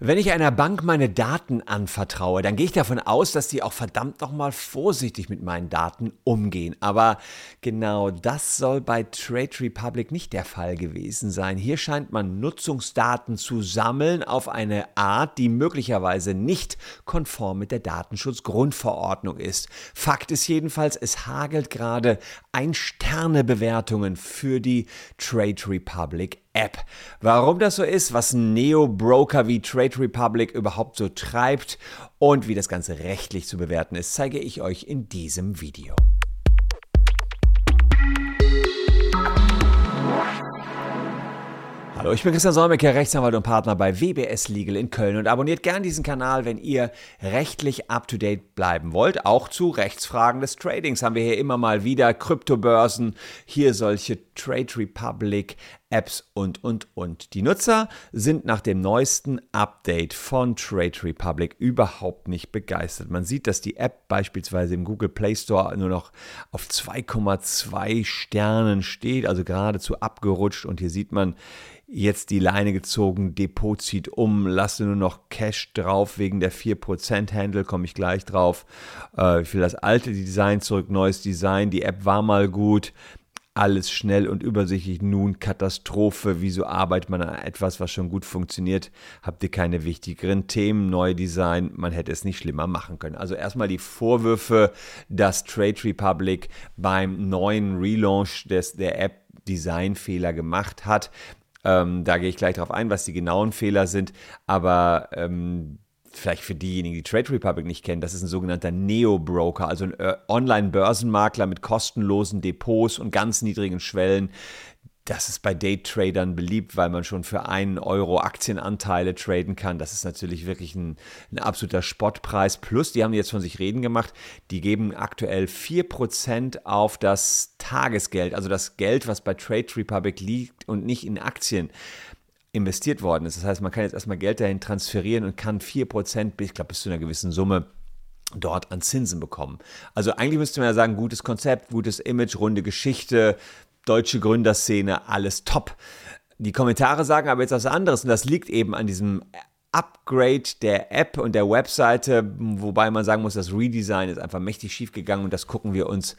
Wenn ich einer Bank meine Daten anvertraue, dann gehe ich davon aus, dass die auch verdammt nochmal vorsichtig mit meinen Daten umgehen. Aber genau das soll bei Trade Republic nicht der Fall gewesen sein. Hier scheint man Nutzungsdaten zu sammeln auf eine Art, die möglicherweise nicht konform mit der Datenschutzgrundverordnung ist. Fakt ist jedenfalls, es hagelt gerade Ein-Sterne-Bewertungen für die Trade Republic App. Warum das so ist, was ein Neo-Broker wie Trade Republic überhaupt so treibt und wie das Ganze rechtlich zu bewerten ist, zeige ich euch in diesem Video. Hallo, ich bin Christian Solmecke, Rechtsanwalt und Partner bei WBS Legal in Köln und abonniert gern diesen Kanal, wenn ihr rechtlich up-to-date bleiben wollt. Auch zu Rechtsfragen des Tradings haben wir hier immer mal wieder Kryptobörsen, hier solche Trade Republic Apps und, und, und. Die Nutzer sind nach dem neuesten Update von Trade Republic überhaupt nicht begeistert. Man sieht, dass die App beispielsweise im Google Play Store nur noch auf 2,2 Sternen steht, also geradezu abgerutscht. Und hier sieht man, jetzt die Leine gezogen, Depot zieht um, lasse nur noch Cash drauf wegen der 4% Handle, komme ich gleich drauf. Äh, ich will das alte Design zurück, neues Design, die App war mal gut, alles schnell und übersichtlich, nun Katastrophe, wieso arbeitet man an etwas, was schon gut funktioniert, habt ihr keine wichtigeren Themen, neu Design, man hätte es nicht schlimmer machen können. Also erstmal die Vorwürfe, dass Trade Republic beim neuen Relaunch des, der App Designfehler gemacht hat. Ähm, da gehe ich gleich darauf ein, was die genauen Fehler sind. Aber ähm, vielleicht für diejenigen, die Trade Republic nicht kennen, das ist ein sogenannter Neo-Broker, also ein äh, Online-Börsenmakler mit kostenlosen Depots und ganz niedrigen Schwellen, das ist bei Daytradern beliebt, weil man schon für einen Euro Aktienanteile traden kann. Das ist natürlich wirklich ein, ein, absoluter Spottpreis. Plus, die haben jetzt von sich reden gemacht, die geben aktuell 4% auf das Tagesgeld, also das Geld, was bei Trade Republic liegt und nicht in Aktien investiert worden ist. Das heißt, man kann jetzt erstmal Geld dahin transferieren und kann 4%, ich glaube bis zu einer gewissen Summe, dort an Zinsen bekommen. Also eigentlich müsste man ja sagen, gutes Konzept, gutes Image, runde Geschichte, deutsche Gründerszene, alles top. Die Kommentare sagen aber jetzt was anderes und das liegt eben an diesem Upgrade der App und der Webseite, wobei man sagen muss, das Redesign ist einfach mächtig schief gegangen und das gucken wir uns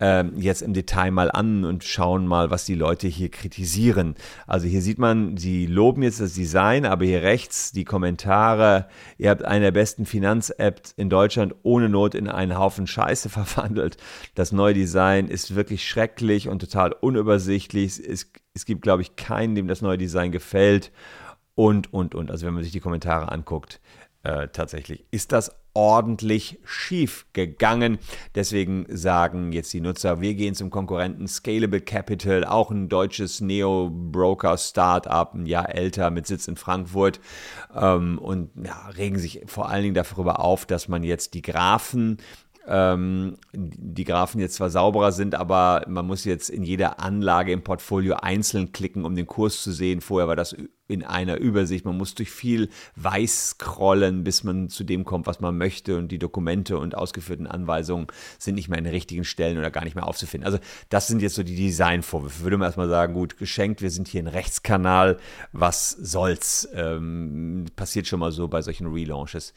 ähm, jetzt im Detail mal an und schauen mal, was die Leute hier kritisieren. Also hier sieht man, sie loben jetzt das Design, aber hier rechts die Kommentare. Ihr habt eine der besten Finanz-Apps in Deutschland ohne Not in einen Haufen Scheiße verwandelt. Das neue Design ist wirklich schrecklich und total unübersichtlich. Es, es gibt, glaube ich, keinen, dem das neue Design gefällt und, und, und. Also wenn man sich die Kommentare anguckt, äh, tatsächlich ist das ordentlich schief gegangen. Deswegen sagen jetzt die Nutzer, wir gehen zum Konkurrenten Scalable Capital, auch ein deutsches Neo-Broker-Startup, ein Jahr älter mit Sitz in Frankfurt ähm, und ja, regen sich vor allen Dingen darüber auf, dass man jetzt die Graphen ähm, die Graphen jetzt zwar sauberer sind, aber man muss jetzt in jeder Anlage im Portfolio einzeln klicken, um den Kurs zu sehen. Vorher war das in einer Übersicht. Man muss durch viel weiß scrollen, bis man zu dem kommt, was man möchte. Und die Dokumente und ausgeführten Anweisungen sind nicht mehr an den richtigen Stellen oder gar nicht mehr aufzufinden. Also das sind jetzt so die Designvorwürfe. Würde man erstmal sagen, gut, geschenkt, wir sind hier ein Rechtskanal. Was soll's? Ähm, passiert schon mal so bei solchen Relaunches.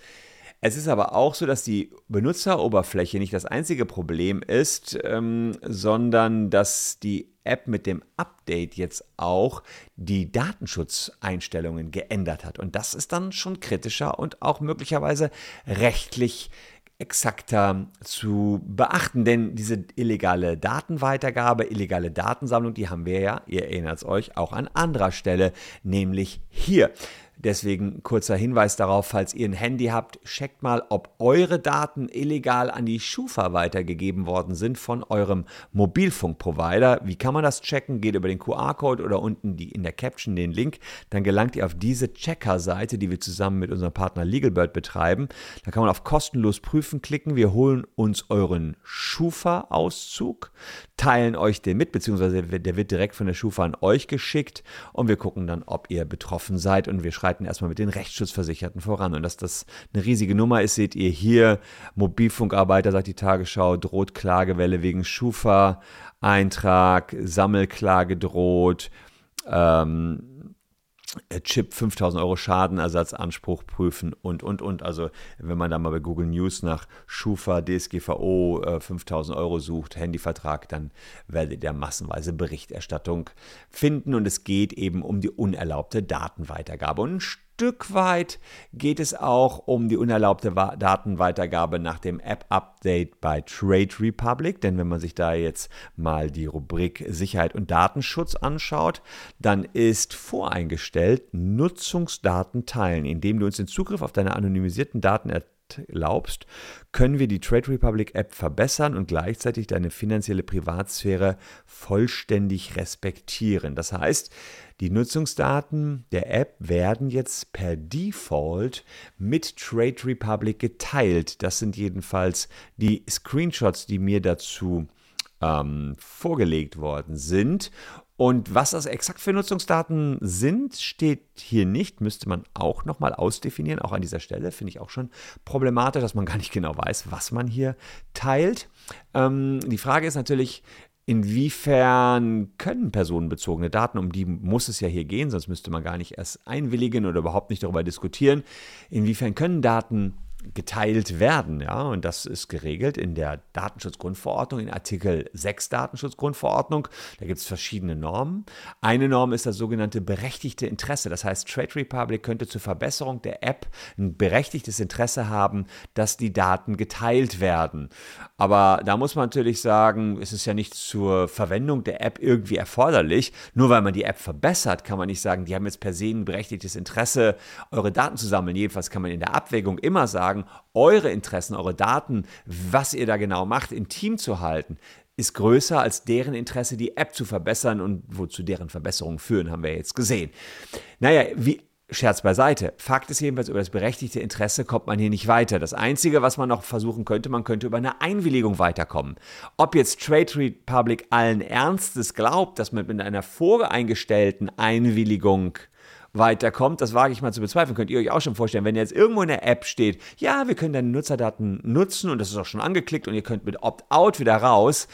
Es ist aber auch so, dass die Benutzeroberfläche nicht das einzige Problem ist, ähm, sondern dass die App mit dem Update jetzt auch die Datenschutzeinstellungen geändert hat. Und das ist dann schon kritischer und auch möglicherweise rechtlich exakter zu beachten, denn diese illegale Datenweitergabe, illegale Datensammlung, die haben wir ja, ihr erinnert euch, auch an anderer Stelle, nämlich hier. Deswegen kurzer Hinweis darauf, falls ihr ein Handy habt, checkt mal, ob eure Daten illegal an die Schufa weitergegeben worden sind von eurem Mobilfunkprovider. Wie kann man das checken? Geht über den QR-Code oder unten die, in der Caption den Link. Dann gelangt ihr auf diese Checker-Seite, die wir zusammen mit unserem Partner LegalBird betreiben. Da kann man auf kostenlos prüfen klicken. Wir holen uns euren Schufa-Auszug, teilen euch den mit, beziehungsweise der wird direkt von der Schufa an euch geschickt und wir gucken dann, ob ihr betroffen seid und wir schreiben schreiten erstmal mit den Rechtsschutzversicherten voran. Und dass das eine riesige Nummer ist, seht ihr hier. Mobilfunkarbeiter, sagt die Tagesschau, droht Klagewelle wegen Schufa, Eintrag, Sammelklage droht. Ähm, äh, Chip 5000 Euro Schadenersatzanspruch prüfen und, und, und. Also wenn man da mal bei Google News nach Schufa, DSGVO äh, 5000 Euro sucht, Handyvertrag, dann werdet ihr massenweise Berichterstattung finden und es geht eben um die unerlaubte Datenweitergabe. Und ein Stück weit geht es auch um die unerlaubte Datenweitergabe nach dem App-Update bei Trade Republic. Denn wenn man sich da jetzt mal die Rubrik Sicherheit und Datenschutz anschaut, dann ist voreingestellt Nutzungsdaten teilen, indem du uns den Zugriff auf deine anonymisierten Daten erlaubst, können wir die Trade Republic App verbessern und gleichzeitig deine finanzielle Privatsphäre vollständig respektieren. Das heißt, die Nutzungsdaten der App werden jetzt per Default mit Trade Republic geteilt. Das sind jedenfalls die Screenshots, die mir dazu ähm, vorgelegt worden sind. Und was das exakt für Nutzungsdaten sind, steht hier nicht, müsste man auch nochmal ausdefinieren. Auch an dieser Stelle finde ich auch schon problematisch, dass man gar nicht genau weiß, was man hier teilt. Ähm, die Frage ist natürlich, Inwiefern können personenbezogene Daten, um die muss es ja hier gehen, sonst müsste man gar nicht erst einwilligen oder überhaupt nicht darüber diskutieren, inwiefern können Daten geteilt werden. Ja? Und das ist geregelt in der Datenschutzgrundverordnung, in Artikel 6 Datenschutzgrundverordnung. Da gibt es verschiedene Normen. Eine Norm ist das sogenannte berechtigte Interesse. Das heißt, Trade Republic könnte zur Verbesserung der App ein berechtigtes Interesse haben, dass die Daten geteilt werden. Aber da muss man natürlich sagen, es ist ja nicht zur Verwendung der App irgendwie erforderlich. Nur weil man die App verbessert, kann man nicht sagen, die haben jetzt per se ein berechtigtes Interesse, eure Daten zu sammeln. Jedenfalls kann man in der Abwägung immer sagen, sagen, eure Interessen, eure Daten, was ihr da genau macht, intim zu halten, ist größer als deren Interesse, die App zu verbessern und wozu deren Verbesserungen führen, haben wir jetzt gesehen. Naja, wie, Scherz beiseite. Fakt ist jedenfalls, über das berechtigte Interesse kommt man hier nicht weiter. Das Einzige, was man noch versuchen könnte, man könnte über eine Einwilligung weiterkommen. Ob jetzt Trade Republic allen Ernstes glaubt, dass man mit einer voreingestellten Einwilligung weiterkommt. Das wage ich mal zu bezweifeln. Könnt ihr euch auch schon vorstellen, wenn jetzt irgendwo in der App steht, ja, wir können deine Nutzerdaten nutzen und das ist auch schon angeklickt und ihr könnt mit Opt-out wieder raus.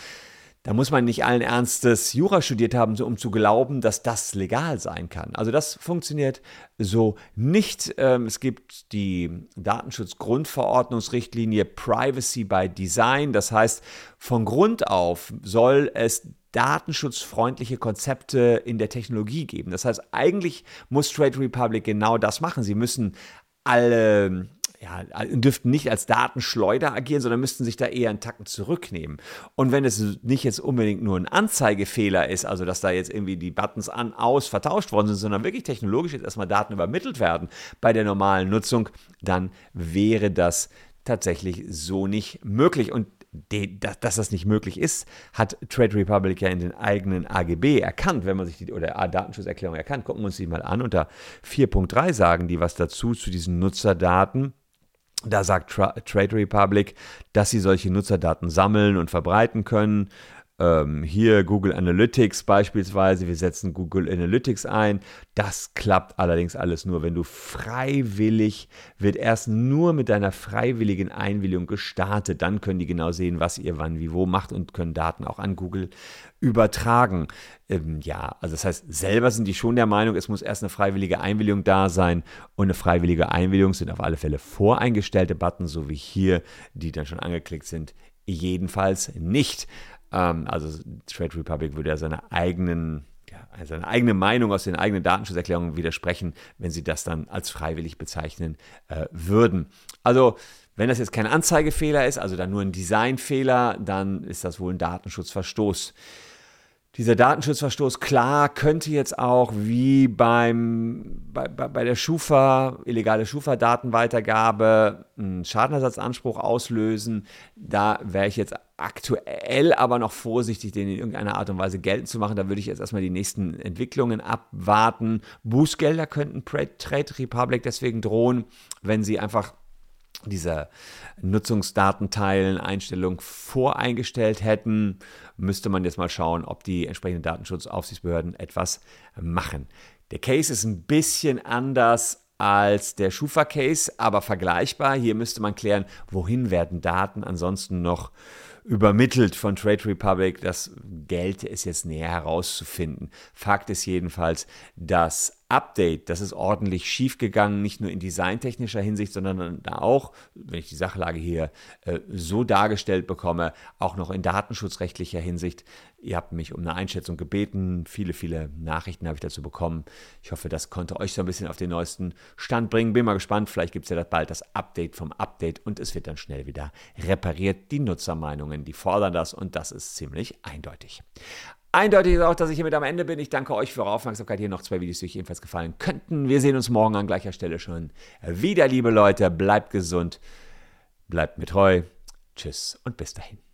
Da muss man nicht allen Ernstes Jura studiert haben, um zu glauben, dass das legal sein kann. Also das funktioniert so nicht. Ähm, es gibt die Datenschutzgrundverordnungsrichtlinie Privacy by Design. Das heißt, von Grund auf soll es datenschutzfreundliche Konzepte in der Technologie geben. Das heißt, eigentlich muss Trade Republic genau das machen. Sie müssen alle ja, dürften nicht als Datenschleuder agieren, sondern müssten sich da eher einen Tacken zurücknehmen. Und wenn es nicht jetzt unbedingt nur ein Anzeigefehler ist, also dass da jetzt irgendwie die Buttons an, aus vertauscht worden sind, sondern wirklich technologisch jetzt erstmal Daten übermittelt werden bei der normalen Nutzung, dann wäre das tatsächlich so nicht möglich. Und dass das nicht möglich ist, hat Trade Republic ja in den eigenen AGB erkannt, wenn man sich die, oder Datenschutzerklärung erkannt. Gucken wir uns die mal an. Unter 4.3 sagen die was dazu zu diesen Nutzerdaten. Da sagt Trade Republic, dass sie solche Nutzerdaten sammeln und verbreiten können ähm, hier Google Analytics beispielsweise, wir setzen Google Analytics ein. Das klappt allerdings alles nur, wenn du freiwillig, wird erst nur mit deiner freiwilligen Einwilligung gestartet. Dann können die genau sehen, was ihr wann, wie, wo macht und können Daten auch an Google übertragen. Ähm, ja, also das heißt, selber sind die schon der Meinung, es muss erst eine freiwillige Einwilligung da sein und eine freiwillige Einwilligung sind auf alle Fälle voreingestellte Buttons, so wie hier, die dann schon angeklickt sind, jedenfalls nicht. Ähm, also Trade Republic würde ja seine eigenen ja, seine eigene Meinung aus den eigenen Datenschutzerklärungen widersprechen, wenn sie das dann als freiwillig bezeichnen äh, würden. Also wenn das jetzt kein Anzeigefehler ist, also dann nur ein Designfehler, dann ist das wohl ein Datenschutzverstoß dieser Datenschutzverstoß, klar, könnte jetzt auch wie beim, bei, bei der Schufa, illegale Schufa-Datenweitergabe, einen Schadenersatzanspruch auslösen. Da wäre ich jetzt aktuell aber noch vorsichtig, den in irgendeiner Art und Weise geltend zu machen. Da würde ich jetzt erstmal die nächsten Entwicklungen abwarten. Bußgelder könnten Trade Republic deswegen drohen, wenn sie einfach diese Nutzungsdatenteilen Einstellung voreingestellt hätten, müsste man jetzt mal schauen, ob die entsprechenden Datenschutzaufsichtsbehörden etwas machen. Der Case ist ein bisschen anders als der Schufa-Case, aber vergleichbar. Hier müsste man klären, wohin werden Daten ansonsten noch übermittelt von Trade Republic. Das gelte es jetzt näher herauszufinden. Fakt ist jedenfalls, dass Update, das ist ordentlich schiefgegangen, nicht nur in designtechnischer Hinsicht, sondern auch, wenn ich die Sachlage hier äh, so dargestellt bekomme, auch noch in datenschutzrechtlicher Hinsicht. Ihr habt mich um eine Einschätzung gebeten, viele, viele Nachrichten habe ich dazu bekommen. Ich hoffe, das konnte euch so ein bisschen auf den neuesten Stand bringen. Bin mal gespannt, vielleicht gibt es ja bald das Update vom Update und es wird dann schnell wieder repariert. Die Nutzermeinungen, die fordern das und das ist ziemlich eindeutig. Eindeutig ist auch, dass ich hiermit am Ende bin. Ich danke euch für eure Aufmerksamkeit. Hier noch zwei Videos, die euch ebenfalls gefallen könnten. Wir sehen uns morgen an gleicher Stelle schon wieder, liebe Leute. Bleibt gesund, bleibt mir treu. Tschüss und bis dahin.